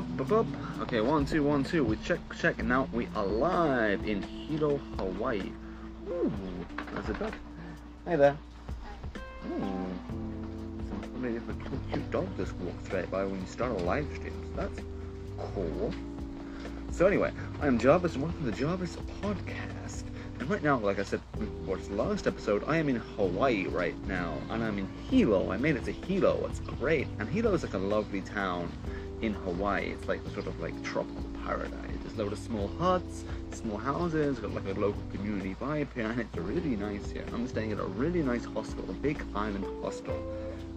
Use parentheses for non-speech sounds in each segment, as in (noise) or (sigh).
bup, bup, bup. Okay, one, two, one, two. We check, check, and now we are live in Hilo, Hawaii. Ooh, that's a dog. Hey there. Hmm. Ooh. Maybe if a cute, cute dog just walks right by when you start a live stream. So that's cool. So anyway, I am Jarvis and welcome to the Jarvis Podcast. And right now, like I said before the last episode, I am in Hawaii right now. And I'm in Hilo. I made it to Hilo. It's great. And Hilo is like a lovely town in Hawaii. It's like sort of like tropical paradise. There's a lot of small huts, small houses, got like a local community vibe here, and it's really nice here. I'm staying at a really nice hostel, a big island hostel.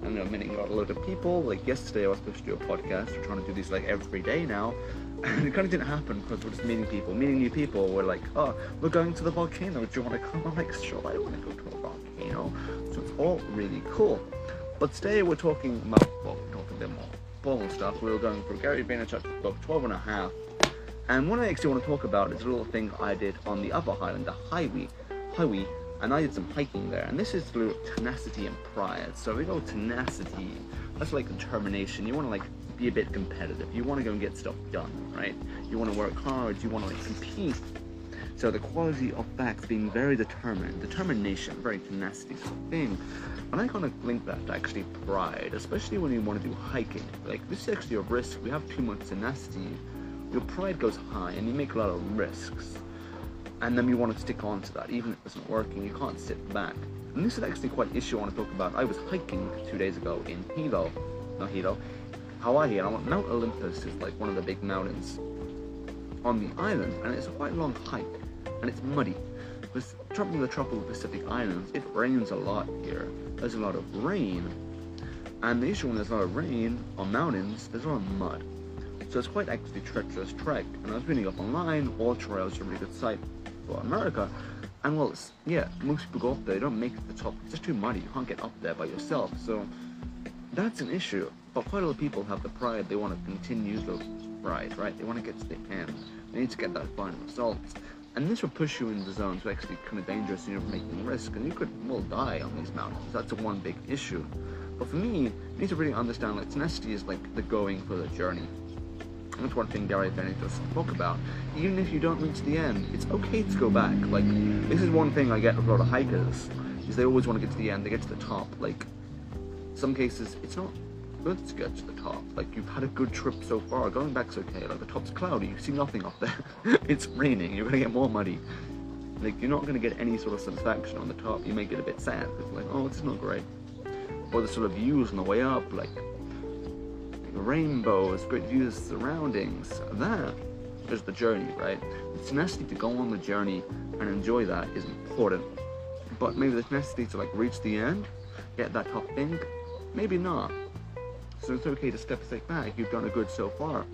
And I'm meeting a lot of people. Like yesterday, I was supposed to do a podcast. We're trying to do these like every day now. (laughs) And it kind of didn't happen because we're just meeting people, meeting new people. We're like, oh, we're going to the volcano. Do you want to come? I'm like, sure, I want to go to a volcano. So it's all really cool. But today we're talking about, well, talking a bit more formal stuff. We were going for Gary Vaynerchuk's book, 12 and a half. And what I actually want to talk about is a little thing I did on the upper highland, the Highway, Highway, and I did some hiking there. And this is through tenacity and pride. So we go tenacity. That's like determination. You want to like be a bit competitive. You want to go and get stuff done, right? You want to work hard. You want to like compete. So the quality of facts being very determined, determination, very tenacity sort of thing. And I kind of link that to actually pride, especially when you want to do hiking. Like this is actually a risk. We have too much tenacity. Your pride goes high, and you make a lot of risks. And then you want to stick on to that, even if it's not working. You can't sit back. And this is actually quite an issue I want to talk about. I was hiking two days ago in Hilo, not Hilo, Hawaii, and Mount Olympus is like one of the big mountains on the island, and it's a quite long hike, and it's muddy. With traveling the tropical Pacific Islands, it rains a lot here. There's a lot of rain, and the issue when there's a lot of rain on mountains, there's a lot of mud. So it's quite actually treacherous trek. And I was reading up online, AllTrails are a really good site for America. And well, yeah, most people go up there, they don't make it to the top. It's just too muddy. You can't get up there by yourself. So that's an issue. But quite a lot of people have the pride. They want to continue the ride, right? They want to get to the end. They need to get that final result. And this will push you into zones where actually kind of dangerous and you're making risk. And you could, well, die on these mountains. That's the one big issue. But for me, you need to really understand like tenacity is like the going for the journey. And that's one thing Gary Vaynerchuk talk about. Even if you don't reach the end, it's okay to go back. Like, this is one thing I get with a lot of hikers, is they always want to get to the end, they get to the top. Like, some cases, it's not to get to the top. Like, you've had a good trip so far, going back's okay. Like, the top's cloudy, you see nothing up there. (laughs) it's raining, you're gonna get more muddy. Like, you're not gonna get any sort of satisfaction on the top. You may get a bit sad, because like, oh, it's not great. Or the sort of views on the way up, like, rainbows, great views, of surroundings. That is the journey, right? The tenacity to go on the journey and enjoy that is important. But maybe the tenacity to like reach the end, get that top thing, maybe not. So it's okay to step back. You've done a good so far.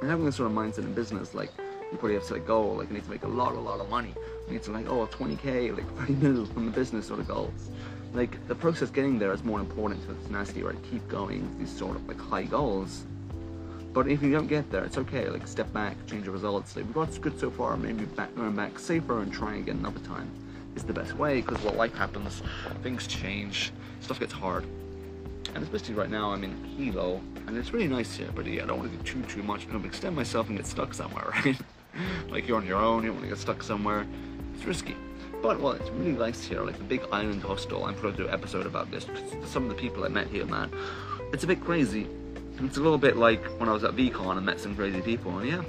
And having this sort of mindset in business, like you probably have set a goal, like you need to make a lot, a lot of money. You need to like, oh, 20k, like (laughs) 30 mil from the business sort of goals like the process getting there is more important to the tenacity, right? Keep going these sort of like high goals. But if you don't get there, it's okay. Like step back, change the results. Like we've got good so far, maybe back going back safer and trying again another time is the best way. Because what life happens, things change, stuff gets hard. And especially right now, I'm in Hilo, and it's really nice here. But yeah, I don't want to do too too much. I don't extend myself and get stuck somewhere, (laughs) right? like you're on your own, you don't want to get stuck somewhere. It's risky. But well, it's really nice here, like the big island hostel. I'm going to do an episode about this. Because some of the people I met here, man, it's a bit crazy. It's a little bit like when I was at VCon and met some crazy people, and yeah.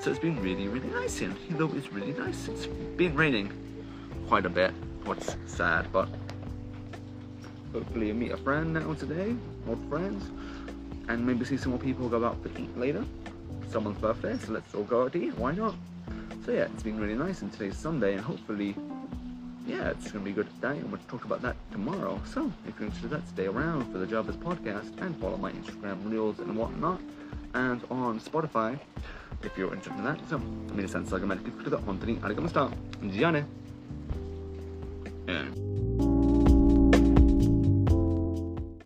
So it's been really, really nice here. Though it's really nice. It's been raining quite a bit, what's sad, but Hopefully, you meet a friend now today, or friends, and maybe see some more people go out for eat later. Someone's birthday, so let's all go out to eat. Why not? So yeah, it's been really nice, and today's Sunday, and hopefully, yeah, it's gonna be a good day, and we'll talk about that tomorrow. So if you're interested, that stay around for the Jarvis podcast and follow my Instagram reels and whatnot, and on Spotify if you're interested in that. So mina sen saga märket för arigatou gozaimasu. Gianni. Yeah.